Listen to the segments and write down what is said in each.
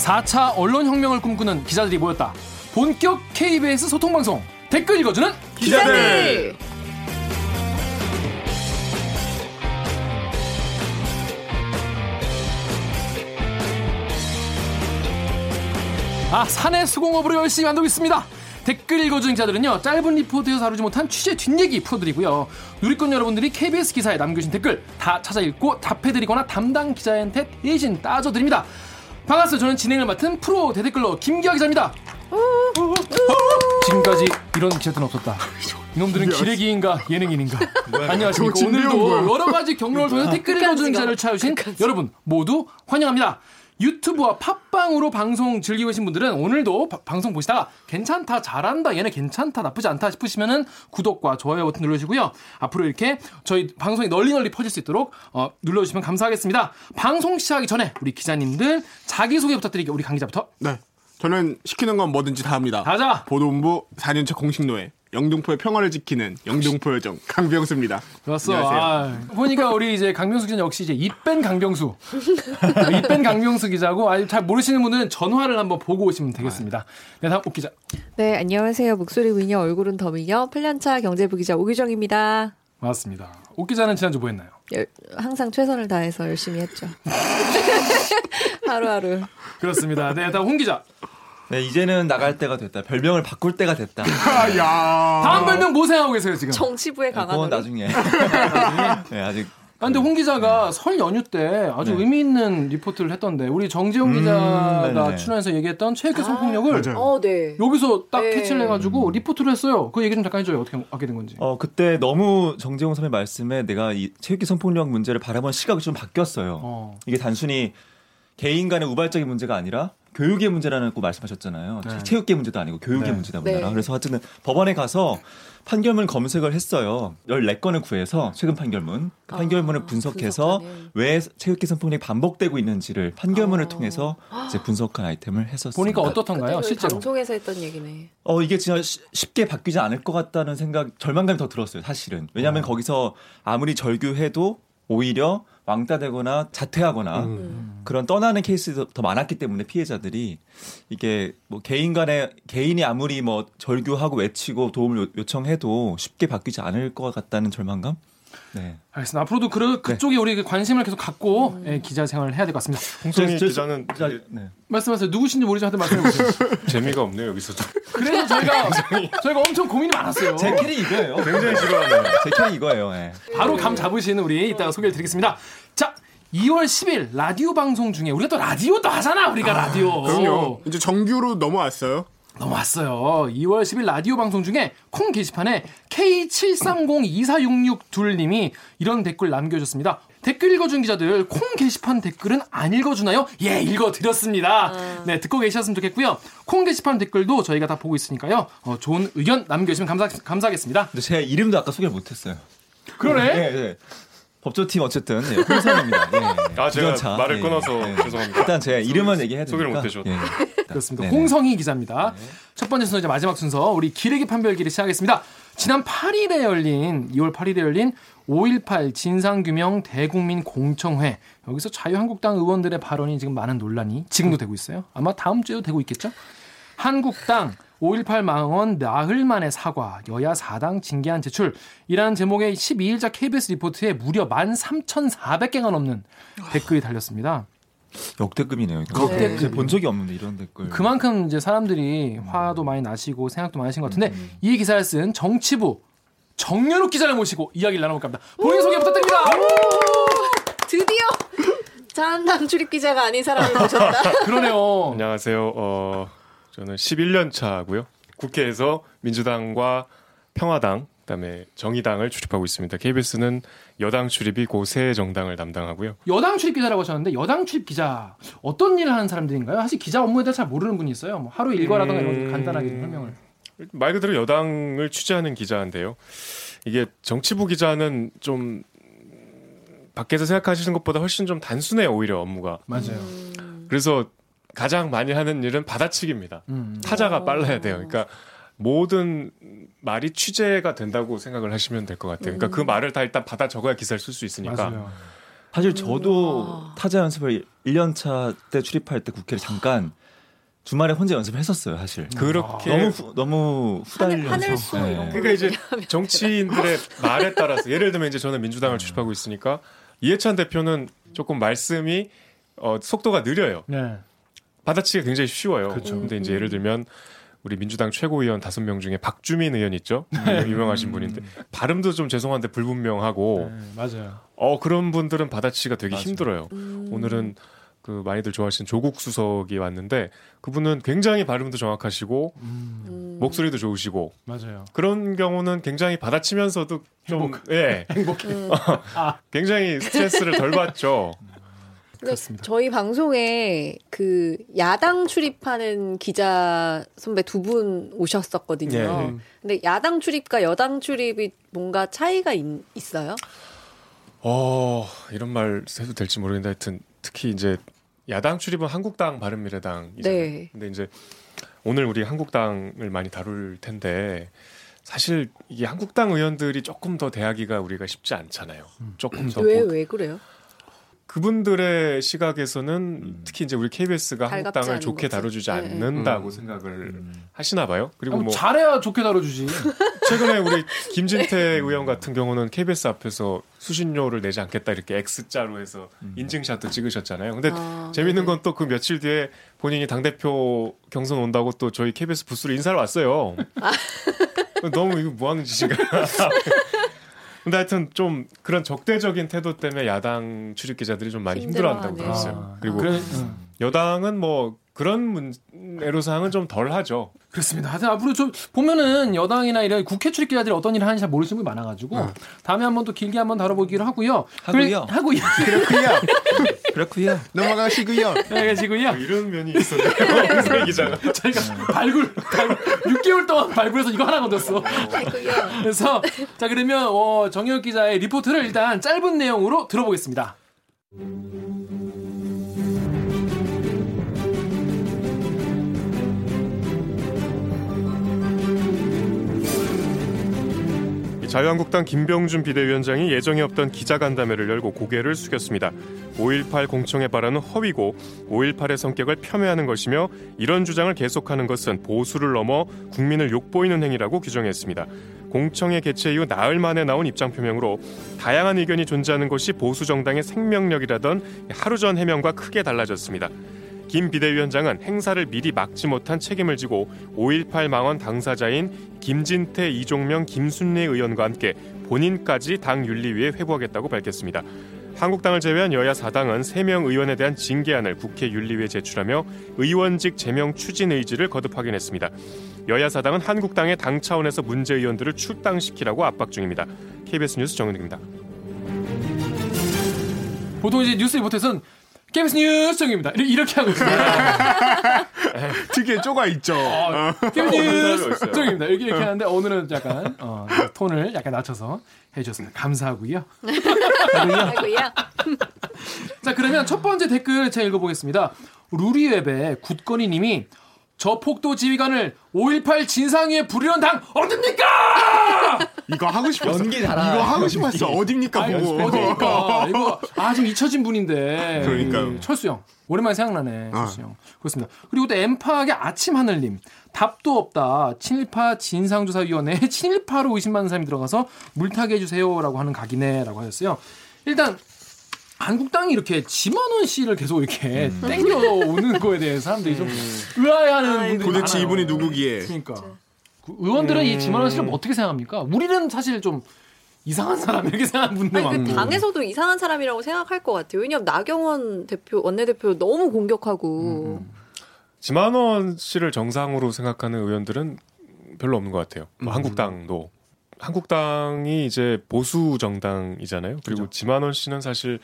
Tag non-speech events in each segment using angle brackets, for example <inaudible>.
4차 언론혁명을 꿈꾸는 기자들이 모였다. 본격 KBS 소통방송 댓글 읽어주는 기자들. 아 산의 수공업으로 열심히 만들고 있습니다. 댓글 읽어주는 기자들은요 짧은 리포트에서 다루지 못한 취재 뒷얘기 풀어드리고요 누리꾼 여러분들이 KBS 기사에 남겨주신 댓글 다 찾아 읽고 답해드리거나 담당 기자한테 대신 따져드립니다 반갑습니다 저는 진행을 맡은 프로 대댓글러 김기아 기자입니다. 지금까지 이런 기자들은 없었다. 이놈들은 기레기인가 예능인인가. 안녕하십니까. 오늘도. 여러 가지 경로를 통해서 댓글 읽어주는 기자를 찾아주신 여러분 모두 환영합니다 유튜브와 팟빵으로 방송 즐기고 계신 분들은 오늘도 바- 방송 보시다가 괜찮다, 잘한다, 얘네 괜찮다, 나쁘지 않다 싶으시면은 구독과 좋아요 버튼 눌러주시고요. 앞으로 이렇게 저희 방송이 널리 널리 퍼질 수 있도록 어, 눌러주시면 감사하겠습니다. 방송 시작하기 전에 우리 기자님들 자기소개 부탁드릴게요. 우리 강 기자부터. 네. 저는 시키는 건 뭐든지 다 합니다. 가자! 보도본부 4년차 공식 노예. 영등포의 평화를 지키는 영등포 요정 강병수입니다. 좋았어. 안녕하세요. 아, 보니까 우리 이제 강병수 기자 역시 이제 입뺀 강병수. 입뺀 강병수 기자고 아직 잘 모르시는 분은 전화를 한번 보고 오시면 되겠습니다. 네, 다음 옥 기자. 네, 안녕하세요. 목소리 미녀, 얼굴은 더 미녀, 8년차 경제부 기자 오규정입니다. 반갑습니다. 옥 기자는 지난주 뭐 했나요? 열- 항상 최선을 다해서 열심히 했죠. <laughs> <laughs> 하루하루. 그렇습니다. 네, 다음 홍 기자. 네, 이제는 나갈 때가 됐다. 별명을 바꿀 때가 됐다. 아, <laughs> 야. 다음 별명 뭐 생각하고 계세요, 지금? 정치부의 강한 그건 우리. 나중에. 나중에. <laughs> 네, 아직 아, 근데 홍 기자가 설 연휴 때 아주 네. 의미 있는 리포트를 했던데, 우리 정재훈 음, 기자가 네네. 출연해서 얘기했던 체육계 아, 성폭력을. 어, 네. 여기서 딱 네. 캐치를 해가지고 리포트를 했어요. 그 얘기 좀 잠깐 해줘요. 어떻게 하게 된 건지. 어 그때 너무 정재홍 선배 말씀에 내가 이 체육계 성폭력 문제를 바라보는 시각이 좀 바뀌었어요. 어. 이게 단순히 개인 간의 우발적인 문제가 아니라 교육의 문제라는 꼭 말씀하셨잖아요. 네. 체육계 문제도 아니고 교육의 네. 문제다 보니까. 네. 그래서 하여튼 법원에 가서 판결문 검색을 했어요. 14건을 구해서 최근 판결문. 그 아, 판결문을 분석해서 분석하네. 왜 체육계 성폭력이 반복되고 있는지를 판결문을 아. 통해서 이제 분석한 아이템을 했었습니다. 보니까 어떻던가요, 저희 실제로? 방송에서 했던 얘기네. 어 이게 진짜 쉬- 쉽게 바뀌지 않을 것 같다는 생각 절망감이 더 들었어요 사실은 왜냐하면 어. 거기서 아무리 절규해도 오히려 왕따 되거나 자퇴하거나 음. 그런 떠나는 케이스도 더 많았기 때문에 피해자들이 이게 뭐 개인 간에 개인이 아무리 뭐 절규하고 외치고 도움을 요- 요청해도 쉽게 바뀌지 않을 것 같다는 절망감 네 알겠습니다. 앞으로도 그, 그쪽에 우리 그 관심을 계속 갖고 예, 기자 생활을 해야 될 것 같습니다. 홍성희 기자는 자, 네. 말씀하세요. 누구신지 모르지만 하여튼 말씀해보세요. <laughs> 재미가 없네요 여기서도. 그래서 저희가, <laughs> 저희가 엄청 고민이 많았어요. 제 캐리 이거예요 굉장히 싫어하네요. 제 캐리 이거예요 예. 바로 감 잡으시는 우리 이따가 소개를 드리겠습니다. 자, 2월 10일 라디오 방송 중에 우리가 또 라디오도 하잖아. 우리가 라디오. 그럼요. 이제 정규로 넘어왔어요. 넘어왔어요. 2월 10일 라디오 방송 중에 콩 게시판에 K73024662님이 이런 댓글 남겨주셨습니다. 댓글 읽어준 기자들 콩 게시판 댓글은 안 읽어주나요? 예, 읽어드렸습니다. 네, 듣고 계셨으면 좋겠고요. 콩 게시판 댓글도 저희가 다 보고 있으니까요. 어, 좋은 의견 남겨주시면 감사, 감사하겠습니다. 근데 제 이름도 아까 소개를 못했어요 그러네. 예, 예. 법조팀 어쨌든 예, 홍선입니다. 예, 예. 아, 제가. 말을 끊어서 죄송합니다. 일단 제 이름은 얘기해야 되니까. 소개를 못 해줬다. 예, 예. 그렇습니다. 네네. 홍성희 기자입니다. 첫 번째 순서 이제 마지막 순서 우리 기레기 판별기를 시작하겠습니다. 지난 8일에 열린 2월 8일에 열린 5.18 진상규명 대국민 공청회 여기서 자유한국당 의원들의 발언이 지금 많은 논란이 지금도 되고 있어요. 아마 다음 주에도 되고 있겠죠. 한국당 5.18 망언 나흘 만에 사과, 여야 4당 징계안 제출 이라는 제목의 12일자 KBS 리포트에 무려 13,400개가 넘는 댓글이 달렸습니다. 역대급이네요. 역대급. 제가 본 적이 없는데 이런 댓글. 그만큼 이제 사람들이 화도 많이 나시고 생각도 많으신 것 같은데 이 기사를 쓴 정치부 정연욱 기자를 모시고 이야기를 나눠볼까 합니다. 본인 소개 부탁드립니다. 드디어 자한당 출입 기자가 아닌 사람을 모셨다. <laughs> 그러네요. 안녕하세요. 어, 저는 11년 차고요. 국회에서 민주당과 평화당 그다음에 정의당을 출입하고 있습니다. KBS는 여당 출입이 고세 정당을 담당하고요. 여당 출입 기자라고 하셨는데 여당 출입 기자 어떤 일을 하는 사람들인가요? 사실 기자 업무에 대해 잘 모르는 분이 있어요. 뭐 하루 일과라든가 이런 거 음. 간단하게 좀 설명을. 말 그대로 여당을 취재하는 기자인데요. 이게 정치부 기자는 좀 밖에서 생각하시는 것보다 훨씬 좀 단순해요, 오히려 업무가. 맞아요. 그래서 가장 많이 하는 일은 받아치기입니다. 음. 타자가 빨라야 돼요. 그러니까 모든 말이 취재가 된다고 생각을 하시면 될 것 같아요. 그러니까 그 말을 다 일단 받아 적어야 기사를 쓸 수 있으니까. 맞아요. 사실 저도 와. 타자 연습을 1년차 때 출입할 때 국회를 잠깐 주말에 혼자 연습했었어요, 사실. 그렇게 너무 후, 너무 후달려서. 하늘- 하늘수 네. 그러니까 이제 정치인들의 <laughs> 말에 따라서 예를 들면 이제 저는 민주당을 출입하고 있으니까 이해찬 대표는 조금 말씀이 어, 속도가 느려요. 네. 받아치기가 굉장히 쉬워요. 그렇죠. 근데 이제 예를 들면 우리 민주당 최고위원 다섯 명 중에 박주민 의원 있죠. 유명하신 분인데 발음도 좀 죄송한데 불분명하고 네, 맞아요. 어 그런 분들은 받아치기가 되게 맞아요. 힘들어요. 음. 오늘은 그 많이들 좋아하시는 조국 수석이 왔는데 그분은 굉장히 발음도 정확하시고 음. 목소리도 좋으시고 맞아요. 그런 경우는 굉장히 받아치면서도 좀 행복. 예, 행복해. 음. <laughs> 굉장히 스트레스를 덜 받죠. 그렇습니다. 저희 방송에 그 야당 출입하는 기자 선배 두 분 오셨었거든요. 예. 근데 야당 출입과 여당 출입이 뭔가 차이가 있, 있어요? 어 이런 말 해도 될지 모르겠는데 하여튼 특히 이제 야당 출입은 한국당 바른미래당이잖아요. 네. 근데 이제 오늘 우리 한국당을 많이 다룰 텐데 사실 이게 한국당 의원들이 조금 더 대하기가 우리가 쉽지 않잖아요. 조금 <clears throat> 더왜 뭐- 왜 그래요? 그분들의 시각에서는 음. 특히 이제 우리 KBS가 한국당을 않은 좋게 거지. 다뤄주지 네. 않는다고 음. 생각을 하시나 봐요. 그리고 아, 뭐 잘해야 좋게 다뤄주지. <laughs> 최근에 우리 김진태 의원 같은 경우는 KBS 앞에서 수신료를 내지 않겠다 이렇게 X자로 해서 인증샷도 찍으셨잖아요. 근데 아, 재밌는 네네. 건또 그 며칠 뒤에 본인이 당 대표 경선 온다고 또 저희 KBS 부스로 인사를 왔어요. 너무 이거 뭐 하는 짓인가. <laughs> 근데 하여튼 좀 그런 적대적인 태도 때문에 야당 출입 기자들이 좀 많이 힘들어한다고. 들었어요. 아, 그리고 그래, 응. 여당은 뭐 그런 문, 애로사항은 좀 덜 하죠. 그렇습니다. 하여튼 앞으로 좀 보면은 여당이나 이런 국회 출입 기자들이 어떤 일을 하는지 잘 모르시는 분이 많아가지고 다음에 한번 또 길게 한번 다뤄보기로 하고요. 하고요. 그래- 하고요. <laughs> 그렇고요. 그렇고요. <laughs> 넘어가시고요. 여기까지고요. 이런 면이 있었네요. 새 <laughs> 기자가. 저희가 발굴, 발굴 6개월 동안 발굴해서 이거 하나 건졌어. 그래서 자 그러면 어, 정혁 기자의 리포트를 일단 짧은 내용으로 들어보겠습니다. 자유한국당 김병준 비대위원장이 예정에 없던 기자간담회를 열고 고개를 숙였습니다. 5.18 공청회 발언은 허위고 5.18의 성격을 폄훼하는 것이며 이런 주장을 계속하는 것은 보수를 넘어 국민을 욕보이는 행위라고 규정했습니다. 공청회 개최 이후 나흘 만에 나온 입장 표명으로 다양한 의견이 존재하는 것이 보수 정당의 생명력이라던 하루 전 해명과 크게 달라졌습니다. 김 비대위원장은 행사를 미리 막지 못한 책임을 지고 5.18 망원 당사자인 김진태, 이종명, 김순례 의원과 함께 본인까지 당 윤리위에 회부하겠다고 밝혔습니다. 한국당을 제외한 여야 4당은 3명 의원에 대한 징계안을 국회 윤리위에 제출하며 의원직 제명 추진 의지를 거듭 확인했습니다. 여야 4당은 한국당의 당 차원에서 문제 의원들을 출당시키라고 압박 중입니다. KBS 뉴스 정은입니다. 보통 이제 뉴스 리포트에서는 KBS 뉴스 정입니다. 이렇게 하고 있어요. 특유의 <laughs> 쪼가 있죠. 어. KBS 뉴스 있어요. 정입니다. 이렇게 이렇게 하는데 오늘은 약간 어, 톤을 약간 낮춰서 해주셨습니다. 감사하고요. 아이고야. 자 그러면 첫 번째 댓글 제가 읽어보겠습니다. 루리웹의 굿거니님이 저 폭도 지휘관을 5.18 진상위에 부리는 당 어딥니까? <laughs> 이거 하고 싶었어. 연기 잘하. 이거 하고 싶었어. 어딥니까 아니, 보고. 어딥니까? 이거 아좀 잊혀진 분인데. 그러니까요. 그 철수 형. 오랜만에 생각나네. 아. 철수 형. 그렇습니다. 그리고 또 엠파하게 아침 하늘님. 답도 없다. 친일파 진상조사위원회에 <laughs> 친일파로 의심받는 사람이 들어가서 물타기 해주세요라고 하는 각이네라고 하셨어요. 일단 한국당이 이렇게 지만원 씨를 계속 이렇게 <laughs> 땡겨오는 거에 대해서 사람들이 좀 의아해하는 분들이 도대체 많아요. 이분이 누구기에? 그러니까 그 의원들은 이 지만원 씨를 뭐 어떻게 생각합니까? 우리는 사실 좀 이상한 사람 이렇게 생각하는 분들 그 많고. 당에서도 이상한 사람이라고 생각할 것 같아요. 왜냐면 나경원 대표, 원내대표 너무 공격하고. 지만원 씨를 정상으로 생각하는 의원들은 별로 없는 것 같아요. 뭐 한국당도 한국당이 이제 보수 정당이잖아요. 그리고 지만원 씨는 사실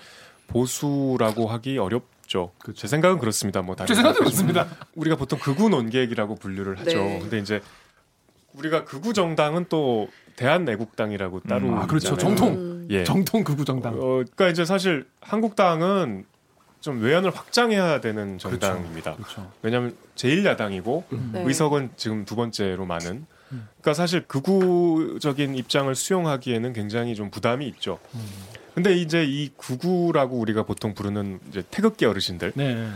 보수라고 하기 어렵죠. 제 생각은 그렇습니다. 뭐 다른 제 생각도 생각하시면. 그렇습니다. 우리가 보통 극우 논객이라고 분류를 하죠. 네. 근데 이제 우리가 극우 정당은 또 대한애국당이라고 따로 아 그렇죠. 있잖아요. 정통 음. 예. 정통 극우 정당. 어, 그러니까 이제 사실 한국당은 좀 외연을 확장해야 되는 정당입니다. 그렇죠. 왜냐하면 제1야당이고 네. 의석은 지금 두 번째로 많은. 그러니까 사실 극우적인 입장을 수용하기에는 굉장히 좀 부담이 있죠. 근데 이제 이 구구라고 우리가 보통 부르는 이제 태극기 어르신들. 네.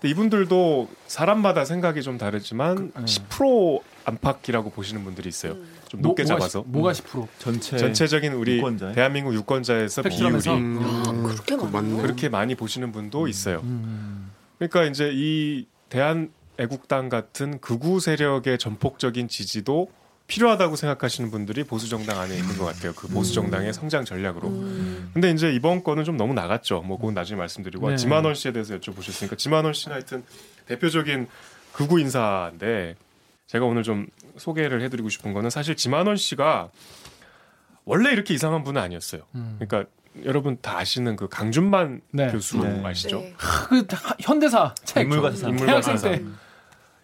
근데 이분들도 사람마다 생각이 좀 다르지만 그, 네. 10% 안팎이라고 보시는 분들이 있어요. 좀 높게 뭐, 잡아서. 뭐가 10%? 전체 전체적인 우리 유권자의? 대한민국 유권자에서? 비율이 음, 그렇게 그거 많아요? 맞네. 그렇게 많이 보시는 분도 있어요. 음. 그러니까 이제 이 대한 애국당 같은 극우 세력의 전폭적인 지지도 필요하다고 생각하시는 분들이 보수 정당 안에 있는 것 같아요. 그 보수 정당의 성장 전략으로. 음. 근데 이제 이번 거는 좀 너무 나갔죠. 뭐 그건 나중에 말씀드리고 네. 지만원 씨에 대해서 여쭤보셨으니까 지만원 씨는 하여튼 대표적인 극우 인사인데 제가 오늘 좀 소개를 해드리고 싶은 거는 사실 지만원 씨가 원래 이렇게 이상한 분은 아니었어요. 음. 그러니까 여러분 다 아시는 그 강준만 네. 교수 네. 아시죠? 네. 그 하- 현대사 책. 인물과 사상. 인물과.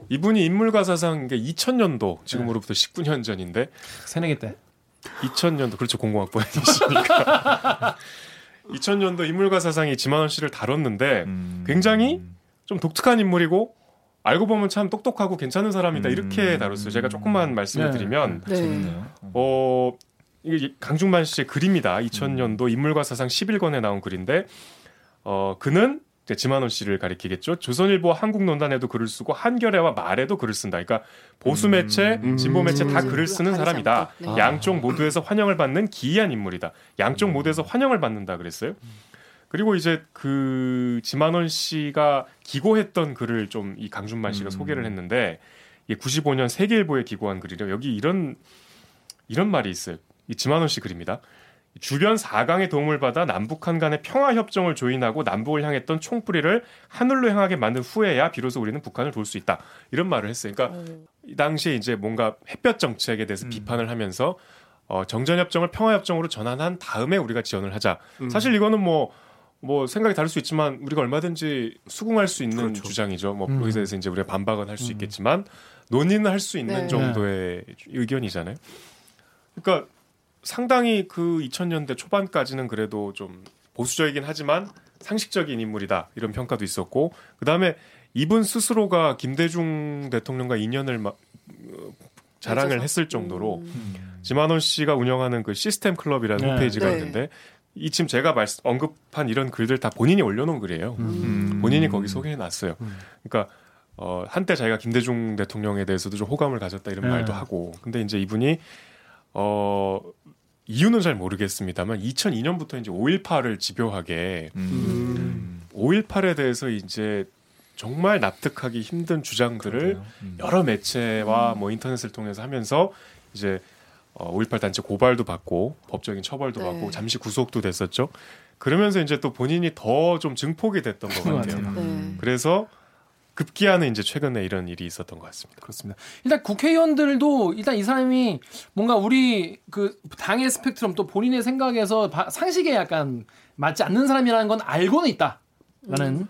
때 이분이 인물과 사상 게 2000년도 지금으로부터 19년 전인데 새내기 때. 2000년도 그렇죠 공공학번이시니까 <laughs> 2000년도 인물과 사상이 지만원 씨를 다뤘는데 음. 굉장히 좀 독특한 인물이고 알고 보면 참 똑똑하고 괜찮은 사람이다 음. 이렇게 다뤘어요. 제가 조금만 말씀을 네. 드리면 네. 재밌네요. 어 이게 강중만 씨의 글입니다. 2000년도 인물과 사상 11권에 나온 글인데 어 그는 지만원 씨를 가리키겠죠. 조선일보 한국논단에도 글을 쓰고 한겨레와 말에도 글을 쓴다. 그러니까 보수 매체, 음. 진보 매체 다 글을 쓰는 사람이다. 네. 양쪽 모두에서 환영을 받는 기이한 인물이다. 양쪽 모두에서 환영을 받는다 그랬어요. 그리고 이제 그 지만원 씨가 기고했던 글을 좀 이 강준만 씨가 음. 소개를 했는데 이게 95년 세계일보에 기고한 글이래요. 여기 이런 이런 말이 있어요. 이 지만원 씨 글입니다. 주변 4강의 도움을 받아 남북한 간의 평화 협정을 조인하고 남북을 향했던 총뿌리를 하늘로 향하게 만든 후에야 비로소 우리는 북한을 돌수 있다. 이런 말을 했어요. 그러니까 어. 이 당시에 이제 뭔가 햇볕 정책에 대해서 음. 비판을 하면서 어, 정전협정을 평화협정으로 전환한 다음에 우리가 지원을 하자. 음. 사실 이거는 뭐, 뭐 생각이 다를 수 있지만 우리가 얼마든지 수긍할 수 있는 그렇죠. 주장이죠. 뭐 음. 여기서 대해서 이제 우리가 반박은 할수 음. 있겠지만 논의는 할 수 있는 네. 정도의 의견이잖아요. 그러니까 상당히 그 2000년대 초반까지는 그래도 좀 보수적이긴 하지만 상식적인 인물이다 이런 평가도 있었고 그 다음에 이분 스스로가 김대중 대통령과 인연을 막 어, 자랑을. 했을 정도로 음. 지만원 씨가 운영하는 그 시스템 클럽이라는 네. 홈페이지가 네. 있는데 이 지금 제가 말씀, 언급한 이런 글들 다 본인이 올려놓은 글이에요. 음. 본인이 거기 소개해 놨어요. 음. 그러니까 어, 한때 자기가 김대중 대통령에 대해서도 좀 호감을 가졌다 이런 네. 말도 하고 근데 이제 이분이 어 이유는 잘 모르겠습니다만 2002년부터 이제 5.18을 집요하게 음. 5.18에 대해서 이제 정말 납득하기 힘든 주장들을. 음. 여러 매체와 뭐 인터넷을 통해서 하면서 이제 어, 5.18 단체 고발도 받고 법적인 처벌도 네. 받고 잠시 구속도 됐었죠. 그러면서 이제 또 본인이 더 좀 증폭이 됐던 것 같아요. 같아요. 네. 그래서 급기야는 이제 최근에 이런 일이 있었던 것 같습니다. 그렇습니다. 일단 국회의원들도 일단 이 사람이 뭔가 우리 그 당의 스펙트럼 또 본인의 생각에서 바- 상식에 약간 맞지 않는 사람이라는 건 알고는 있다라는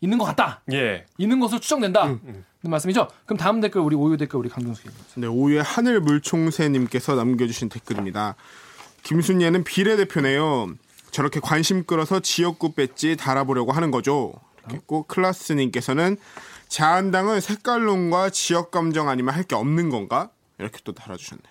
있는 것 같다. 예. 있는 것으로 추정된다. 음. 는 말씀이죠. 그럼 다음 댓글 우리 오유 댓글 우리 강동수 님. 네, 오유의 하늘 물총새님께서 남겨주신 댓글입니다. 김순예는 비례대표네요. 저렇게 관심 끌어서 지역구 배지 달아보려고 하는 거죠. 했고 클라스님께서는 자한당은 색깔론과 지역 감정 아니면 할 게 없는 건가? 이렇게 또 달아주셨네요.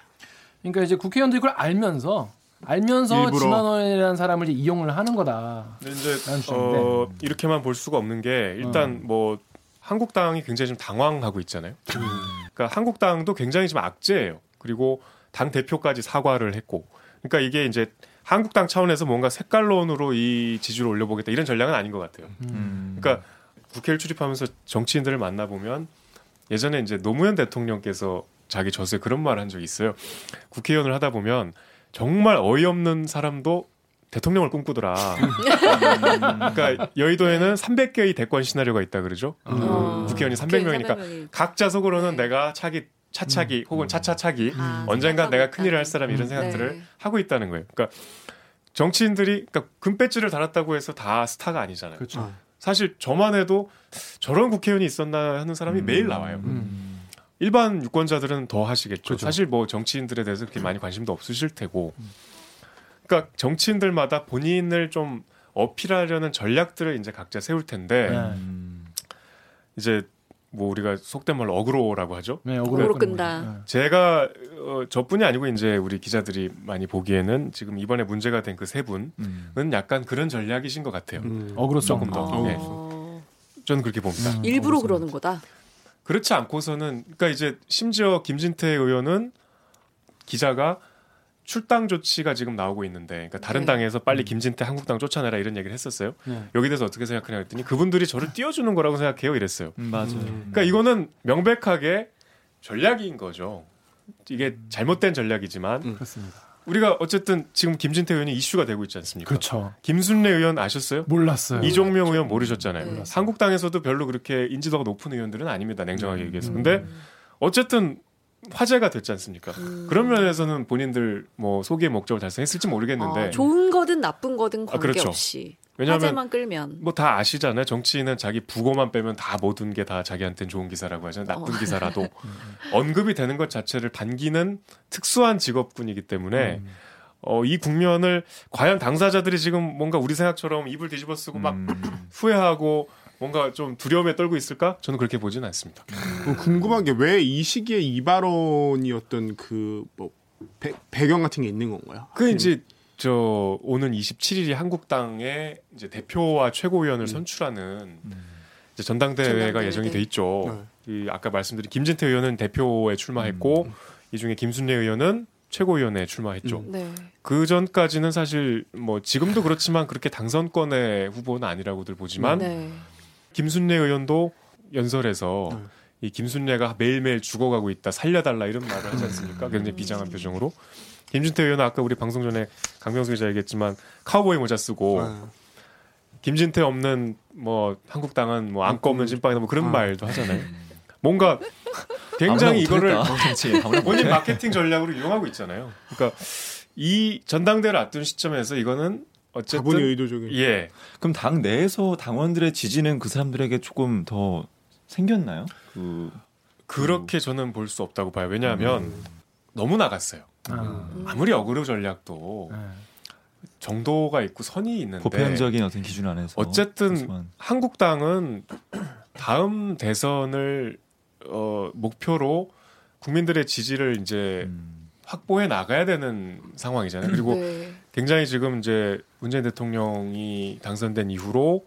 그러니까 이제 국회의원들이 그걸 알면서 알면서 일부러. 진환원이라는 사람을 이용을 하는 거다. 근데 이제. 어, 이렇게만 볼 수가 없는 게 일단 뭐 한국당이 굉장히 좀 당황하고 있잖아요. 그러니까 한국당도 굉장히 좀 악재예요. 그리고 당 대표까지 사과를 했고, 그러니까 이게 이제 한국당 차원에서 뭔가 색깔론으로 이 지지를 올려보겠다 이런 전략은 아닌 것 같아요. 음. 그러니까 국회를 출입하면서 정치인들을 만나 보면 예전에 이제 노무현 대통령께서 자기 저서에 그런 말을 한 적이 있어요. 국회의원을 하다 보면 정말 어이없는 사람도 대통령을 꿈꾸더라. <laughs> 그러니까 여의도에는 300개의 대권 시나리오가 있다 그러죠. 어. 국회의원이 300명이니까 300명이. 각자 속으로는 네. 내가 차기 차차기 혹은 차차차기 아, 언젠간 내가 큰일을 할. 사람 이런 음. 생각들을 네. 하고 있다는 거예요. 그러니까 정치인들이 그러니까 금배지를 달았다고 해서 다 스타가 아니잖아요. 그렇죠. 아. 사실 저만 해도 저런 국회의원이 있었나 하는 사람이 음. 매일 나와요. 음. 일반 유권자들은 더 하시겠죠. 그렇죠. 사실 뭐 정치인들에 대해서 그렇게 많이 관심도 없으실 테고. 그러니까 정치인들마다 본인을 좀 어필하려는 전략들을 이제 각자 세울 텐데 네. 음. 이제 뭐 우리가 속된 말로 어그로라고 하죠. 네, 어그로 끄는 끈다. 네. 제가 어, 저뿐이 아니고 이제 우리 기자들이 많이 보기에는 지금 이번에 문제가 된 그 세 분은 음. 약간 그런 전략이신 것 같아요. 음. 어그로성. 조금 더. 어. 네. 저는 그렇게 봅니다. 음. 일부러. 그러는 거다. 그렇지 않고서는 그러니까 이제 심지어 김진태 의원은 기자가 출당 조치가 지금 나오고 있는데 그러니까 다른 네. 당에서 빨리 김진태 한국당 쫓아내라 이런 얘기를 했었어요. 네. 여기 대해서 어떻게 생각하냐 했더니 그분들이 저를 띄워주는 거라고 생각해요 이랬어요. 음, 맞아요. 그러니까 이거는 명백하게 전략인 거죠. 이게 잘못된 전략이지만 그렇습니다. 우리가 어쨌든 지금 김진태 의원이 이슈가 되고 있지 않습니까? 그렇죠. 김순례 의원 아셨어요? 몰랐어요. 이종명 의원 모르셨잖아요. 네. 한국당에서도 별로 그렇게 인지도가 높은 의원들은 아닙니다. 냉정하게 음. 얘기해서. 근데 어쨌든 화제가 됐지 않습니까? 음. 그런 면에서는 본인들 뭐 소기의 목적을 달성했을지 모르겠는데 어, 좋은 거든 나쁜 거든 아, 그렇죠. 관계없이 왜냐하면 화제만 끌면 뭐 다 아시잖아요. 정치인은 자기 부고만 빼면 다 모든 게 다 자기한테는 좋은 기사라고 하잖아요. 나쁜 어. 기사라도 <laughs> 언급이 되는 것 자체를 반기는 특수한 직업군이기 때문에 음. 어, 이 국면을 과연 당사자들이 지금 뭔가 우리 생각처럼 입을 뒤집어 쓰고 막 음. 후회하고 뭔가 좀 두려움에 떨고 있을까? 저는 그렇게 보지는 않습니다. 그 궁금한 게 왜 이 시기에 이 발언이었던 그뭐 배경 같은 게 있는 건가요? 그 이제 저 오는 27일이 한국당의 이제 대표와 최고위원을 선출하는 이제 전당대회가 전당대회, 예정이 네. 돼 있죠. 이 아까 말씀드린 김진태 의원은 대표에 출마했고 이 중에 김순례 의원은 최고위원에 출마했죠. 네. 그 전까지는 사실 뭐 지금도 그렇지만 그렇게 당선권의 후보는 아니라고들 보지만 네. 김순례 의원도 연설에서 네. 이 김순례가 매일매일 죽어가고 있다 살려달라 이런 말을 하지 않습니까? 굉장히 비장한 표정으로 김진태 의원은 아까 우리 방송 전에 강병수 기자 얘기했지만 카우보이 모자 쓰고 네. 김진태 없는 뭐 한국당은 뭐 안고 없는 찐빵이다 뭐 그런 아. 말도 하잖아요. 뭔가 굉장히 이거를 본인 못해. 마케팅 전략으로 이용하고 있잖아요. 그러니까 이 전당대회를 앞둔 시점에서 이거는 어쨌든 다분히 의도적인. 예 그럼 당 내에서 당원들의 지지는 그 사람들에게 조금 더 생겼나요? 그 그렇게 저는 볼 수 없다고 봐요. 왜냐하면 너무 나갔어요. 아, 아무리 어그로 전략도 네. 정도가 있고 선이 있는데 보편적인 어떤 기준 안에서 어쨌든 소소한- 한국당은 다음 대선을 어, 목표로 국민들의 지지를 이제 음. 확보해 나가야 되는 상황이잖아요. 그리고 네. 굉장히 지금 이제 문재인 대통령이 당선된 이후로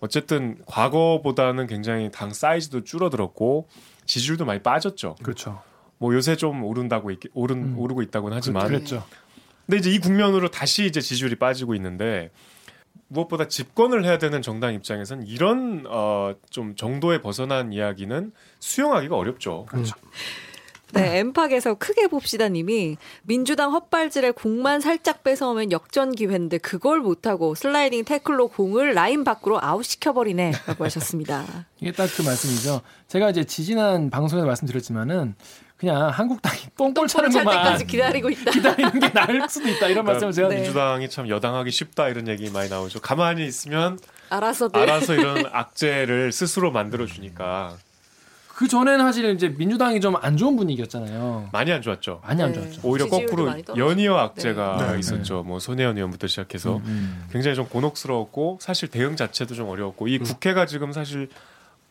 어쨌든 과거보다는 굉장히 당 사이즈도 줄어들었고 지지율도 많이 빠졌죠. 그렇죠. 뭐 요새 좀 오른다고 있, 오른 음. 오르고 있다고는 하지만 그랬죠. 근데 이제 이 국면으로 다시 이제 지지율이 빠지고 있는데 무엇보다 집권을 해야 되는 정당 입장에선 이런 어, 좀 정도에 벗어난 이야기는 수용하기가 어렵죠. 네, 엠팍에서 크게 봅시다 님이 민주당 헛발질에 공만 살짝 뺏어오면 역전 기회인데 그걸 못하고 슬라이딩 태클로 공을 라인 밖으로 아웃시켜버리네 라고 하셨습니다. <laughs> 이게 딱 그 말씀이죠. 제가 이제 지지난 방송에서 말씀드렸지만은 그냥 한국당이 똥볼 차는 찰 것만 때까지 기다리고 있다. <laughs> 기다리는 게 나을 수도 있다 이런 말씀을 제가 네. 민주당이 참 여당하기 쉽다 이런 얘기 많이 나오죠. 가만히 있으면 알아서들. 알아서 이런 악재를 스스로 만들어 주니까 그 전에는 사실 이제 민주당이 좀 안 좋은 분위기였잖아요. 많이 안 좋았죠. 많이 안 네. 좋았죠. 오히려 거꾸로. 연이어 악재가 네. 있었죠. 뭐 손혜원 의원부터 시작해서 음. 굉장히 좀 곤혹스러웠고 사실 대응 자체도 좀 어려웠고 이 국회가 지금 사실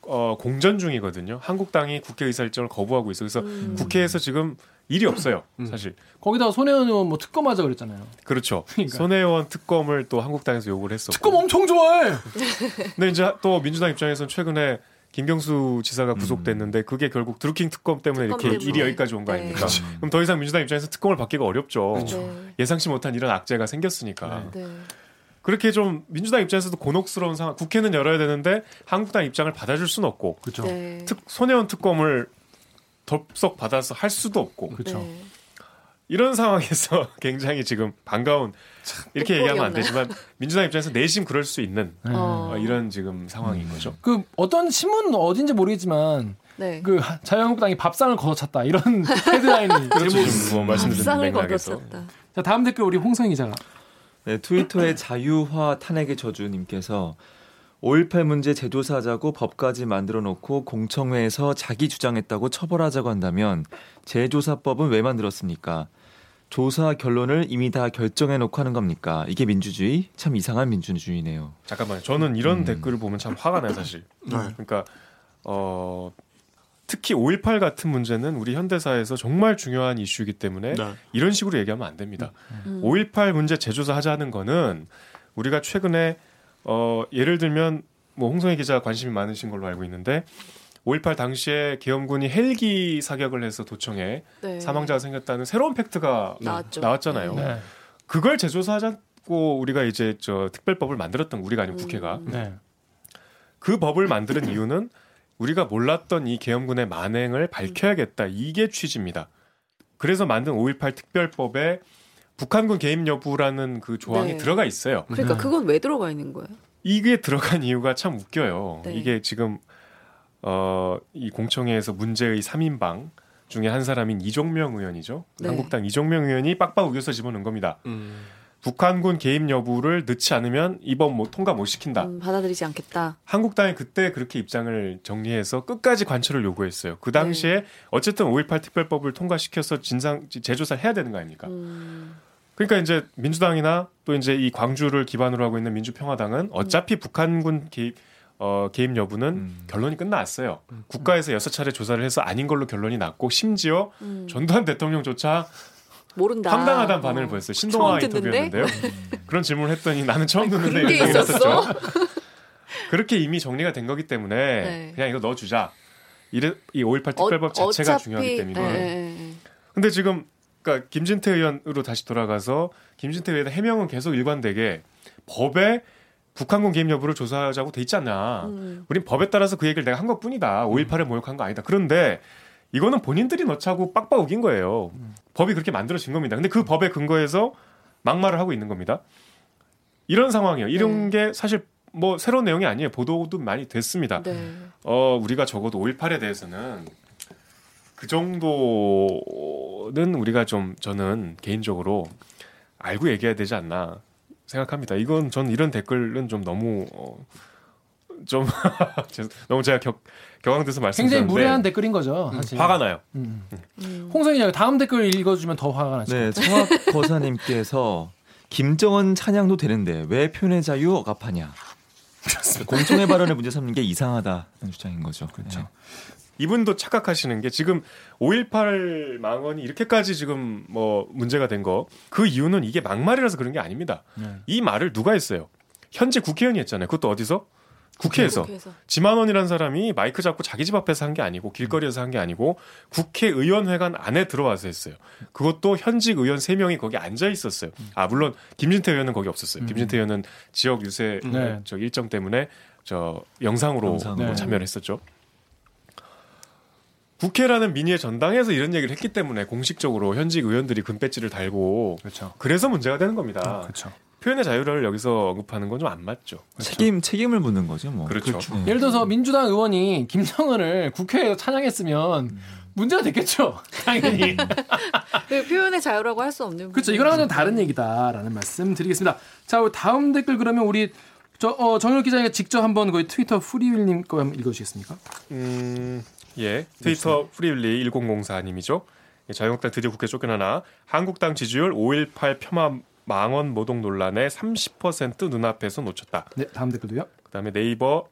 어, 공전 중이거든요. 한국당이 국회의사 일정을 거부하고 있어. 그래서 음. 국회에서 지금 일이 없어요. 사실 거기다가 손혜원 의원 뭐 특검하자 그랬잖아요. 그렇죠. 그러니까. 손혜원 특검을 또 한국당에서 요구를 했었고. 특검 엄청 좋아해. 근데 이제 또 민주당 입장에서는 최근에 김경수 지사가 구속됐는데 그게 결국 드루킹 특검 때문에 특검 이렇게 때문에. 일이 여기까지 온거 네. 아닙니까? 그럼 더 이상 민주당 입장에서 특검을 받기가 어렵죠. 네. 예상치 못한 이런 악재가 생겼으니까. 네. 그렇게 좀 민주당 입장에서도 곤혹스러운 상황. 국회는 열어야 되는데 한국당 입장을 받아줄 수는 없고 그렇죠. 네. 특, 손혜원 특검을 덥석 받아서 할 수도 없고 그렇죠. 네. 이런 상황에서 <laughs> 굉장히 지금 반가운 이렇게 얘기하면 안? 되지만 민주당 입장에서 내심 그럴 수 있는 어. 어, 이런 지금 상황인 거죠. 그 어떤 신문 어딘지 모르겠지만 네. 그 자유한국당이 밥상을 걷어찼다 이런 <laughs> 헤드라인이 그렇죠. 뭐 말씀드린 맥락에서. 자 다음 댓글 우리 홍성희 기자가 네, 트위터의 자유화 탄핵의 저주님께서 5.18 문제 재조사하자고 법까지 만들어 놓고 공청회에서 자기 주장했다고 처벌하자고 한다면 재조사법은 왜 만들었습니까? 조사 결론을 이미 다 결정해 놓고 하는 겁니까? 이게 민주주의? 참 이상한 민주주의네요. 잠깐만요. 저는 이런 음. 댓글을 보면 참 화가 나요, 사실. 네. 그러니까 어 특히 5.18 같은 문제는 우리 현대사에서 정말 중요한 이슈이기 때문에 네. 이런 식으로 얘기하면 안 됩니다. 음. 5.18 문제 재조사 하자는 거는 우리가 최근에 어 예를 들면 뭐 홍성희 기자 관심이 많으신 걸로 알고 있는데 5.18 당시에 계엄군이 헬기 사격을 해서 도청에 네. 사망자가 생겼다는 새로운 팩트가 나왔죠. 나왔잖아요. 네. 그걸 재조사하자고 우리가 이제 저 특별법을 만들었던 우리가 아니고 국회가 음. 네. 그 법을 만드는 <laughs> 이유는 우리가 몰랐던 이 계엄군의 만행을 밝혀야겠다. 이게 취지입니다. 그래서 만든 5.18 특별법에 북한군 개입 여부라는 그 조항이 네. 들어가 있어요. 그러니까 음. 그건 왜 들어가 있는 거예요? 이게 들어간 이유가 참 웃겨요. 네. 이게 지금 어, 이 공청회에서 문제의 3인방 중에 한 사람인 이종명 의원이죠. 네. 한국당 이종명 의원이 빡빡 우겨서 집어넣은 겁니다. 음. 북한군 개입 여부를 넣지 않으면 이번 뭐 통과 못 시킨다. 음, 받아들이지 않겠다. 한국당이 그때 그렇게 입장을 정리해서 끝까지 관철을 요구했어요. 그 당시에 어쨌든 5.18 특별법을 통과시켜서 진상 재조사를 해야 되는 거 아닙니까? 음, 그러니까 이제 민주당이나 또 이제 이 광주를 기반으로 하고 있는 민주평화당은 어차피 북한군 개입 어, 개입 여부는 음. 결론이 끝났어요. 국가에서 여섯 차례 조사를 해서 아닌 걸로 결론이 났고 심지어 음. 전두환 대통령조차 모른다. 황당하다는 반응을 어. 보였어요. 신동아? 인터뷰였는데요. 그런 질문을 했더니 나는 처음 듣는데 이런? 했었죠. <laughs> 그렇게 이미 정리가 된 거기 때문에 네. 그냥 이거 넣어주자. 이래, 이 5.18 특별법 어, 자체가 어차피- 중요하기 때문에. 예, 예, 예. 근데 지금 그러니까 김진태 의원으로 다시 돌아가서 김진태 의원의 해명은 계속 일관되게 법에 북한군 개입 여부를 조사하자고 돼 있지 않냐. 음. 우린 법에 따라서 그 얘기를 내가 한 것뿐이다. 5.18에 모욕한 거 아니다. 그런데 이거는 본인들이 넣자고 빡빡 우긴 거예요. 법이 그렇게 만들어진 겁니다. 근데 그 법에 근거해서 막말을 하고 있는 겁니다. 이런 상황이에요. 이런 게 사실 뭐 새로운 내용이 아니에요. 보도도 많이 됐습니다. 네. 어, 우리가 적어도 5.18에 대해서는 그 정도는 우리가 좀 저는 개인적으로 알고 얘기해야 되지 않나 생각합니다. 이건 전 이런 댓글은 좀 너무 어, 좀 <laughs> 너무 제가 격, 격앙돼서 굉장히 말씀드렸는데 무례한 댓글인 거죠. 사실. 화가 나요. 음. 음. 홍성희 기자 다음 댓글 읽어주면 더 화가 나죠. 네, 청학 거사님께서 김정은 찬양도 되는데 왜 표현의 자유 억압하냐. 공청회 발언을 문제 삼는 게 이상하다는 주장인 거죠. 그렇죠. 이분도 착각하시는 게 지금 5.18 망언이 이렇게까지 지금 뭐 문제가 된 거 그 이유는 이게 막말이라서 그런 게 아닙니다. 네. 이 말을 누가 했어요? 현재 국회의원이 했잖아요. 그것도 어디서? 국회에서. 국회에서. 지만원이라는 사람이 마이크 잡고 자기 집 앞에서 한 게 아니고 길거리에서 한 게 아니고 국회의원회관 안에 들어와서 했어요. 그것도 현직 의원 3명이 거기 앉아 있었어요. 아 물론 김진태 의원은 거기 없었어요. 김진태 의원은 지역 유세 네. 저 일정 때문에 저 영상으로 영상으로. 뭐 네. 참여를 했었죠. 국회라는 민의의 전당에서 이런 얘기를 했기 때문에 공식적으로 현직 의원들이 금배지를 달고 그렇죠. 그래서 문제가 되는 겁니다. 그렇죠. 표현의 자유를 여기서 언급하는 건 좀 안 맞죠. 책임 책임을 묻는 거죠, 뭐. 그렇죠. 네. 예를 들어서 민주당 의원이 김정은을 국회에서 찬양했으면 문제가 됐겠죠. <laughs> 당연히. 그 표현의 자유라고 할 수 없는. 그렇죠. 이거랑은 좀 다른 얘기다라는 말씀 드리겠습니다. 자, 다음 댓글 그러면 우리 저 어, 정혁 기자가 직접 한번 그 트위터 프리윌님 거 한번 읽어주시겠습니까? 음, 예. 트위터 프리윌리 1004님이죠. 예, 자유한국당 드디어 국회 쫓겨나나 한국당 지지율 5.18 폄하 망언 모독 논란에 30% 눈앞에서 놓쳤다. 네, 다음 댓글도요. 그다음에 네이버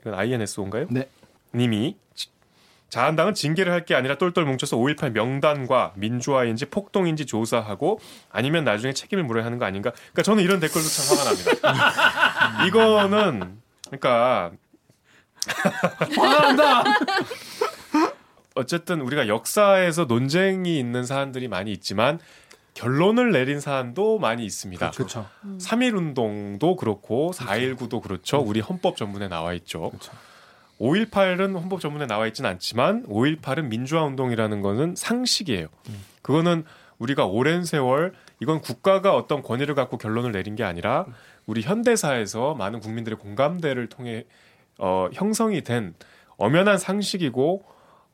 이건 INSO인가요? 네. 님이 지- 자한당은 징계를 할 게 아니라 똘똘 뭉쳐서 5.18 명단과 민주화인지 폭동인지 조사하고 아니면 나중에 책임을 물어야 하는 거 아닌가? 그러니까 저는 이런 댓글도 참 화가 납니다. <laughs> 이거는 그러니까 화가 난다. <laughs> 어쨌든 우리가 역사에서 논쟁이 있는 사안들이 많이 있지만 결론을 내린 사안도 많이 있습니다. 그렇죠. 3.1 운동도 그렇고 4.19도 그렇죠. 우리 헌법 전문에 나와 있죠. 그렇죠. 5.18은 헌법 전문에 나와 있지는 않지만 5.18은 민주화 운동이라는 거는 상식이에요. 그거는 우리가 오랜 세월 이건 국가가 어떤 권위를 갖고 결론을 내린 게 아니라 우리 현대사에서 많은 국민들의 공감대를 통해 어, 형성이 된 엄연한 상식이고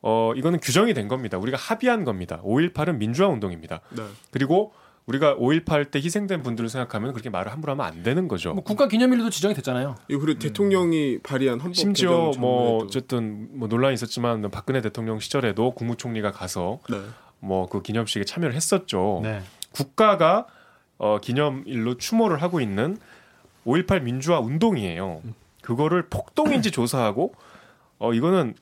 어, 이거는 규정이 된 겁니다. 우리가 합의한 겁니다. 5.18은 민주화 운동입니다. 네. 그리고 우리가 5.18 때 희생된 분들을 생각하면 그렇게 말을 함부로 하면 안 되는 거죠. 뭐 국가 기념일도 지정이 됐잖아요. 이거 그리고 대통령이 발의한 헌법 심지어 뭐 어쨌든 뭐 논란이 있었지만 박근혜 대통령 시절에도 국무총리가 가서 네. 뭐그 기념식에 참여를 했었죠. 네. 국가가 어 기념일로 추모를 하고 있는 5.18 민주화 운동이에요. 그거를 폭동인지 조사하고 어 이거는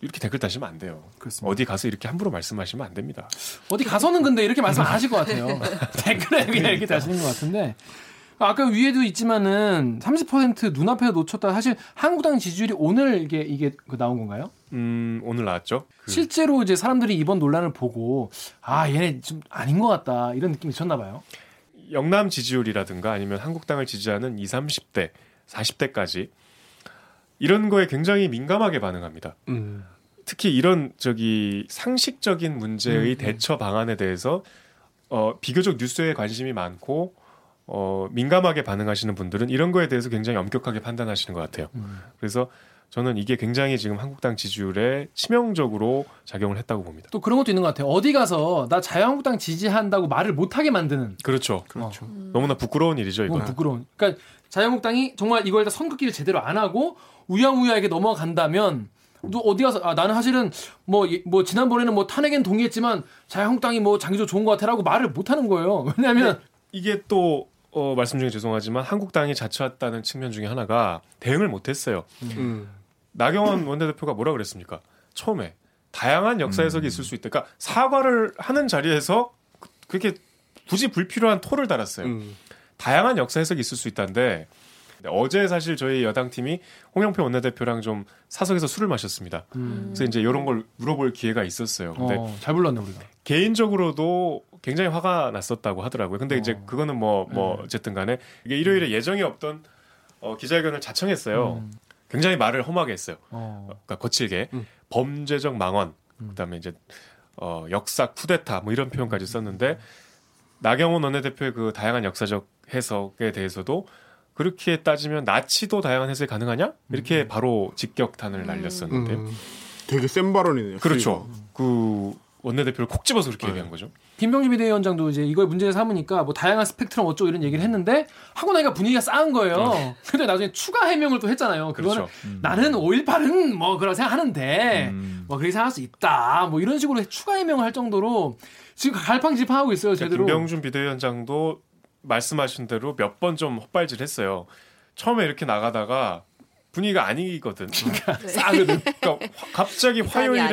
이렇게 댓글 다시면 안 돼요. 그렇습니다. 어디 가서 이렇게 함부로 말씀하시면 안 됩니다. 어디 가서는 근데 이렇게 말씀 안 하실 것 같아요. <laughs> <laughs> 댓글에 그냥 이렇게 다시는 것 같은데. 아까 위에도 있지만은 30% 눈앞에 놓쳤다. 사실 한국당 지지율이 오늘 이게 이게 그 나온 건가요? 음, 오늘 나왔죠. 그 실제로 이제 사람들이 이번 논란을 보고 아 얘네 좀 아닌 것 같다 이런 느낌이 드셨나 봐요. 영남 지지율이라든가 아니면 한국당을 지지하는 20, 30대, 40대까지 이런 거에 굉장히 민감하게 반응합니다. 음. 특히 이런 저기 상식적인 문제의 음, 음. 대처 방안에 대해서 어, 비교적 뉴스에 관심이 많고 어, 민감하게 반응하시는 분들은 이런 거에 대해서 굉장히 엄격하게 판단하시는 것 같아요. 음. 그래서 저는 이게 굉장히 지금 한국당 지지율에 치명적으로 작용을 했다고 봅니다. 또 그런 것도 있는 것 같아요. 어디 가서 나 자유한국당 지지한다고 말을 못하게 만드는 그렇죠. 그렇죠. 너무나 부끄러운 일이죠, 이거. 그건 부끄러운. 그러니까 자유한국당이 정말 이걸 다 선긋기를 제대로 안 하고 우야우야하게 넘어간다면 또 어디 가서 아 나는 사실은 뭐뭐 지난번에는 뭐 탄핵엔 동의했지만 자유한국당이 뭐 장기조 좋은 것 같아라고 말을 못 하는 거예요. <laughs> 왜냐하면 이게 또 어, 말씀 중에 죄송하지만 한국당이 자처했다는 측면 중에 하나가 대응을 못했어요. 음. 나경원 원내대표가 뭐라 그랬습니까? 처음에 다양한 역사 해석이 있을 수 있다. 그러니까 사과를 하는 자리에서 그- 그렇게 굳이 불필요한 토를 달았어요. 음. 다양한 역사 해석이 있을 수 있다는데 어제 사실 저희 여당 팀이 홍영표 원내대표랑 좀 사석에서 술을 마셨습니다. 그래서 이제 이런 걸 물어볼 기회가 있었어요. 근데 어, 잘 불렀네 우리가. 개인적으로도 굉장히 화가 났었다고 하더라고요. 근데 이제 어. 그거는 뭐뭐 어쨌든 간에 이게 일요일에 예정이 없던 어, 기자회견을 자청했어요. 음. 굉장히 말을 험하게 했어요. 어. 그러니까 거칠게 음. 범죄적 망언, 음. 그다음에 이제 어, 역사 쿠데타 뭐 이런 표현까지 썼는데 나경원 원내대표의 그 다양한 역사적 해석에 대해서도 그렇게 따지면 나치도 다양한 해석이 가능하냐? 이렇게 바로 직격탄을 날렸었는데 음. 되게 센 발언이네요. 그렇죠. 그 원내대표를 콕 집어서 그렇게 얘기한 거죠. 김병지 비대위원장도 이제 이걸 문제 삼으니까 뭐 다양한 스펙트럼 어쩌고 이런 얘기를 했는데 하고 나니까 분위기가 싸한 거예요. <laughs> 근데 나중에 추가 해명을 또 했잖아요. 그거는 그렇죠. 나는 5.18은 뭐 그런 생각하는데 음. 뭐 그렇게 생각할 수 있다. 뭐 이런 식으로 추가 해명을 할 정도로 지금 갈팡질팡하고 있어요. 제대로. 그러니까 김병준 비대위원장도 말씀하신 대로 몇 번 좀 헛발질했어요. 처음에 이렇게 나가다가 분위기가 아니거든. <laughs> 싸거든. 그러니까 화- 갑자기 화요일에.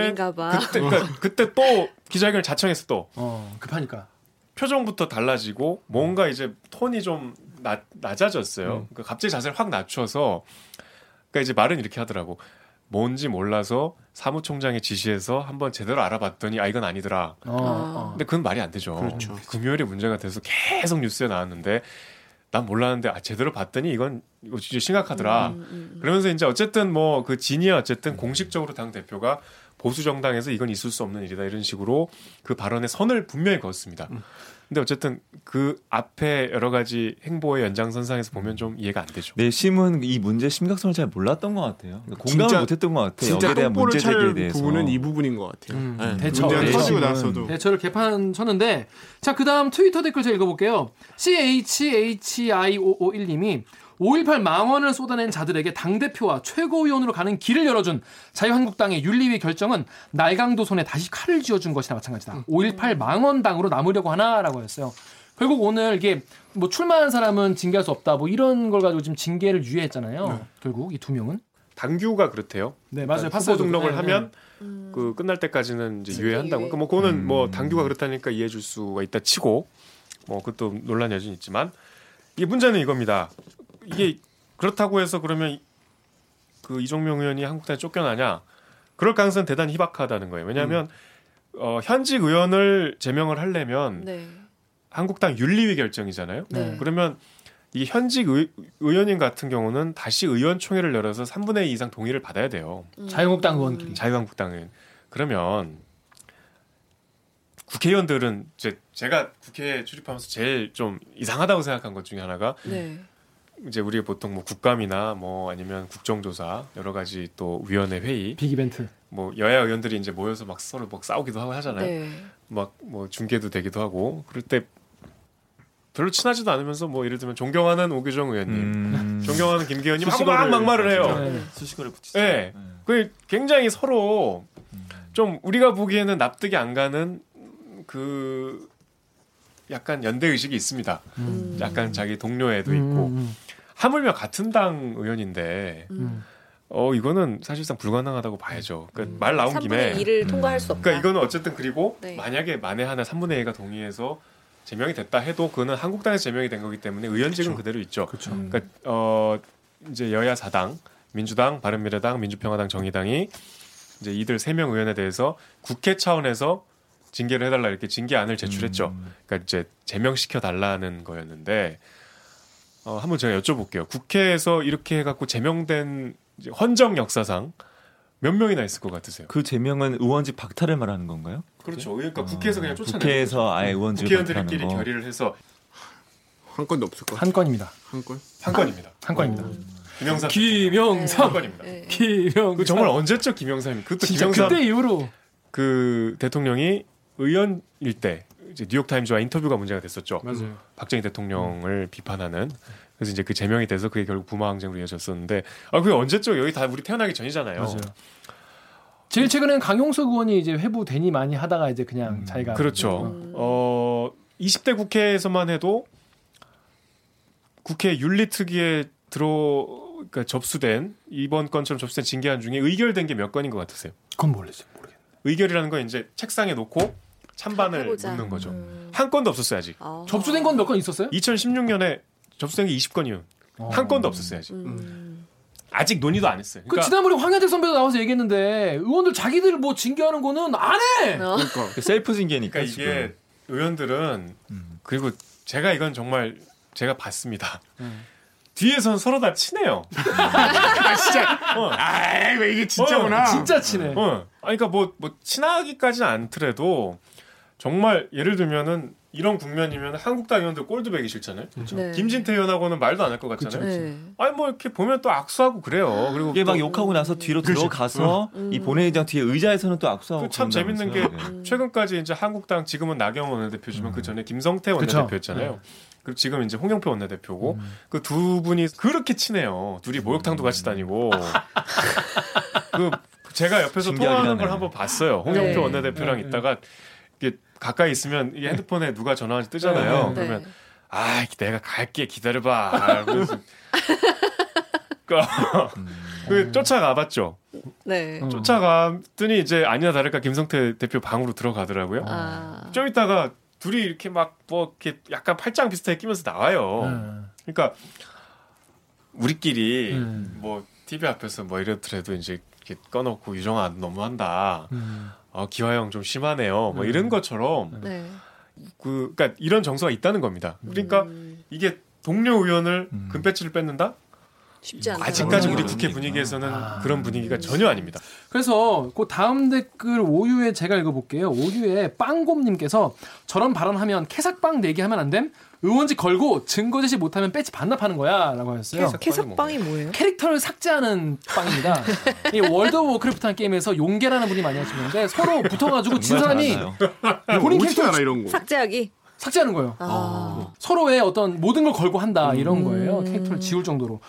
그때 그러니까 그때 또 기자회견을 자청했어 또 어, 급하니까. 표정부터 달라지고 뭔가 이제 톤이 좀 낮, 낮아졌어요. 음. 그러니까 갑자기 자세를 확 낮춰서 그러니까 이제 말은 이렇게 하더라고. 뭔지 몰라서 사무총장의 지시에서 한번 제대로 알아봤더니 아 이건 아니더라. 어, 어. 근데 그건 말이 안 되죠. 그렇죠. 금요일에 문제가 돼서 계속 뉴스에 나왔는데 난 몰랐는데 아 제대로 봤더니 이건 이거 진짜 심각하더라. 음, 그러면서 이제 어쨌든 뭐 그 진이 어쨌든 공식적으로 당 대표가 보수 정당에서 이건 있을 수 없는 일이다 이런 식으로 그 발언에 선을 분명히 그었습니다. 근데 어쨌든 그 앞에 여러 가지 행보의 연장선상에서 보면 좀 이해가 안 되죠. 내심은 이 문제 심각성을 잘 몰랐던 것 같아요. 그러니까 공감을 진짜- 못했던 것 같아요. 진짜 대한 문제 제기에 찰 대해서. 부분은 이 부분인 것 같아요. 음, 네. 대처. 터지고 나서도 네, 저를 개판 쳤는데 자 그다음 트위터 댓글 제가 읽어볼게요. CHHIOO1님이 5.18 망언을 쏟아낸 자들에게 당대표와 최고위원으로 가는 길을 열어준 자유한국당의 윤리위 결정은 날강도 손에 다시 칼을 쥐어준 것이나 마찬가지다. 5.18 망언당으로 남으려고 하나라고 했어요. 결국 오늘 이게 뭐 출마한 사람은 징계할 수 없다 뭐 이런 걸 가지고 지금 징계를 유예했잖아요. 결국 이 두 명은. 당규가 그렇대요. 네 맞아요. 후보. 등록을 네, 하면 음. 그 끝날 때까지는 이제 유예한다고. 유예. 그러니까 뭐 그거는 뭐 음. 당규가 그렇다니까 이해해 줄 수가 있다 치고 뭐 그것도 논란 여전히 있지만 이게 문제는 이겁니다. 이게 그렇다고 해서 그러면 그 이종명 의원이 한국당에 쫓겨나냐? 그럴 가능성은 대단히 희박하다는 거예요. 왜냐하면 어, 현직 의원을 제명을 하려면 네. 한국당 윤리위 결정이잖아요. 네. 그러면 이 현직 의, 의원님 같은 경우는 다시 의원총회를 열어서 3분의 2 이상 동의를 받아야 돼요. 음. 자유한국당 의원끼리. 자유한국당은 그러면 국회의원들은 제, 제가 국회에 출입하면서 제일 좀 이상하다고 생각한 것 중에 하나가 네. 이제 우리가 보통 뭐 국감이나 뭐 아니면 국정조사 여러 가지 또 위원회 회의 빅 이벤트. 뭐 여야 의원들이 이제 모여서 막 서로 막 싸우기도 하고 하잖아요. 네. 막뭐 중계도 되기도 하고 그럴 때 별로 친하지도 않으면서 뭐 예를 들면 존경하는 오규정 의원님, 음. 존경하는 김기현님 하고 수식어를 막 막말을 해요. 네. 수식어를 붙이죠. 네. 그 굉장히 서로 좀 우리가 보기에는 납득이 안 가는 그 약간 연대 의식이 있습니다. 음. 약간 자기 동료애도 음, 있고 음, 하물며 같은 당 의원인데 음. 어 이거는 사실상 불가능하다고 봐야죠. 그러니까 말 나온 3분의 김에 2를 통과할 수 없다. 그러니까 이거는 어쨌든 그리고 네. 만약에 만에 하나 3분의 1가 동의해서 제명이 됐다 해도 그거는 한국당에서 제명이 된 거기 때문에 의원직은 그대로 있죠. 그렇죠. 음. 그러니까 어 이제 여야 사당 민주당, 바른미래당, 민주평화당, 정의당이 이제 이들 세 명 의원에 대해서 국회 차원에서 징계를 해달라 이렇게 징계안을 제출했죠. 그러니까 이제 제명시켜 달라는 거였는데 어, 한번 제가 여쭤볼게요. 국회에서 이렇게 해갖고 제명된 헌정 역사상 몇 명이나 있을 것 같으세요? 그 제명은 의원직 박탈을 말하는 건가요? 그렇죠. 그러니까 국회에서 그냥 쫓아내는 국회에서 거죠. 아예 의원직 국회의원들끼리 거. 결의를 해서 한 건도 없을 것 같아. 한 건입니다. 한 건? 한 건입니다. 한 건입니다. 김영삼 한 김영삼. 건입니다. 네. 김영삼. 그 정말 언제적 김영삼이 그것도 김영삼 그때 이후로 그 대통령이 의원일 때 뉴욕 타임즈와 인터뷰가 문제가 됐었죠. 맞아요. 박정희 대통령을 비판하는 그래서 이제 그 제명이 돼서 그게 결국 부마 항쟁으로 이어졌었는데 아 그게 언제적 여기 다 우리 태어나기 전이잖아요. 맞아요. 제일 최근에는 강용석 의원이 이제 회부 대니 많이 하다가 이제 그냥 자기가 그렇죠. 음. 어 20대 국회에서만 해도 국회 윤리특위에 들어 그러니까 접수된 이번 건처럼 접수된 징계안 중에 의결된 게 몇 건인 것 같으세요? 그건 모르겠어요. 모르겠네. 의결이라는 건 이제 책상에 놓고 찬반을 해보자. 묻는 거죠. 음. 한 건도 없었어요 아직. 아. 접수된 건 몇 건 있었어요? 2016년에 접수된 게 20건이요. 한 건도 없었어요 아직. 음. 아직 논의도 안 했어요. 그 그러니까 지난번에 황현택 선배가 나와서 얘기했는데 의원들 자기들 뭐 징계하는 거는 안 해. 어. 그러니까 그 셀프 징계니까 그러니까 이게 의원들은 음. 그리고 제가 이건 정말 제가 봤습니다. 음. 뒤에선 서로 다 친해요. <laughs> 아, 진짜. 어. 아왜 이게 진짜구나. 진짜 친해. 어. 아니, 그러니까 뭐, 뭐, 친하기까지는 않더라도 정말 예를 들면은 이런 국면이면 한국당 의원들 꼴도 배기 싫잖아요. 네. 김진태 의원하고는 말도 안 할 것 같잖아요. 네. 아니, 뭐 이렇게 보면 또 악수하고 그래요. 그리고 이게 막또 욕하고 나서 뒤로 들어가서 음. 이 본회의장 뒤에 의자에서는 또 악수하고 그참 재밌는 게. 네. 최근까지 이제 한국당 지금은 나경원 원내대표지만 그 전에 김성태. 원내대표였잖아요. 그리고 지금 이제 홍영표 원내대표고 그두 분이 그렇게 친해요. 둘이 목욕탕도 같이 다니고 그 제가 옆에서 통화하는 걸. 한번 봤어요. 홍영표 네. 원내대표랑 네, 네. 있다가 이게 가까이 있으면 이게 핸드폰에 누가 전화하는지 뜨잖아요. 네, 그러면 네. 아 내가 갈게 기다려봐. 그래서 <laughs> 그 쫓아가 봤죠. 네. 어. 쫓아갔더니 이제 아니나 다를까 김성태 대표 방으로 들어가더라고요. 아. 좀 있다가 둘이 이렇게 막 뭐 이렇게 약간 팔짱 비슷하게 끼면서 나와요. 음. 그러니까 우리끼리 음. 뭐 TV 앞에서 뭐 이렇더라도 이제 이렇게 꺼놓고 유정아 너무한다. 음. 어, 기화형 좀 심하네요. 뭐 이런 것처럼 네. 그 그러니까 이런 정서가 있다는 겁니다. 그러니까 음. 이게 동료 의원을 음. 금배지를 뺏는다? 쉽지 않아요. 아직까지 우리 국회 분위기구나. 분위기에서는 아. 그런 분위기가 전혀 아닙니다. 그래서 그 다음 댓글 오유에 제가 읽어볼게요. 오유에 빵곰님께서 저런 발언하면 캐삭빵 내기 하면 안 됨? 의원직 걸고 증거 제시 못하면 배지 반납하는 거야라고 하셨어요. 캐삭빵이 뭐예요? 캐릭터를 삭제하는 빵입니다. <laughs> 이 월드 오브 워크래프트한 게임에서 용개라는 분이 많이 하시는데 서로 붙어가지고 진 사람이? 본인 캐릭터 알아 이런 거. 삭제하기. 삭제하는 거예요. 아. 서로의 어떤 모든 걸 걸고 한다 이런 거예요. 음. 캐릭터를 지울 정도로.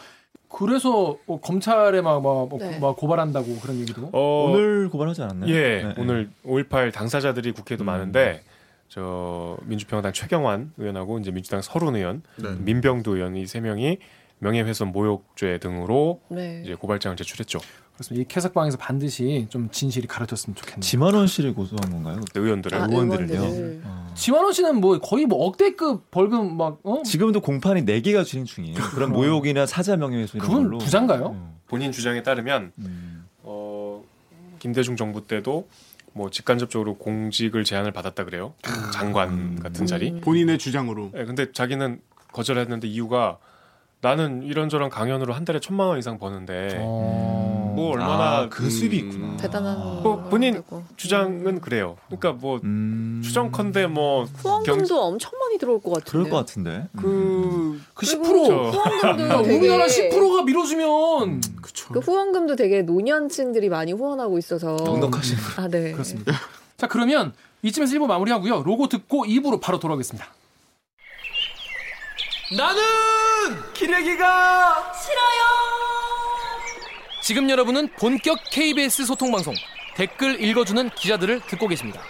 그래서 뭐 검찰에 막, 막, 막, 네. 막 고발한다고 그런 얘기도. 어, 오늘 고발하지 않았나요? 예, 네, 오늘 5.18 당사자들이 국회에도 음. 많은데 저 민주평화당 최경환 의원하고 이제 민주당 서른 의원, 네. 민병두 의원 이 세 명이 명예훼손 모욕죄 등으로 네. 이제 고발장을 제출했죠. 그렇습니다. 이 캐삭방에서 반드시 좀 진실이 가려졌으면 좋겠네요. 지만원 씨를 고소한 건가요? 의원들을 아, 의원들을요? 의원들을. 어. 지만원 씨는 뭐 거의 뭐 억대급 벌금 막 어? 지금도 공판이 4 개가 진행 중이에요. 그런 모욕이나 사자 명예훼손 이런 그건 걸로. 부자인가요? 음. 본인 주장에 따르면 음. 어, 김대중 정부 때도 뭐 직간접적으로 공직을 제안을 받았다 그래요. 장관 같은 자리. 음. 본인의 주장으로. 예, 근데 자기는 거절했는데 이유가 나는 이런저런 강연으로 한 달에 천만 원 이상 버는데 어... 뭐 얼마나 아, 그 수입이 음. 있구나. 대단한 뭐 본인 거고. 주장은 그래요. 그러니까 뭐 음. 추정컨대 뭐 후원금도 엄청 많이 들어올 것 같은데. 그럴 것 같은데. 그, 그 그리고 10%. 저- 후원금도 <laughs> 되게 우리나라 10%가 밀어주면 그쵸. 그 후원금도 되게 노년층들이 많이 후원하고 있어서 넉넉하신 분. 아, 네. 그렇습니다. <laughs> 자 그러면 이쯤에서 1부 마무리하고요. 로고 듣고 2부로 바로 돌아오겠습니다. 나는 기레기가 싫어요. 지금 여러분은 본격 KBS 소통 방송 댓글 읽어주는 기자들을 듣고 계십니다.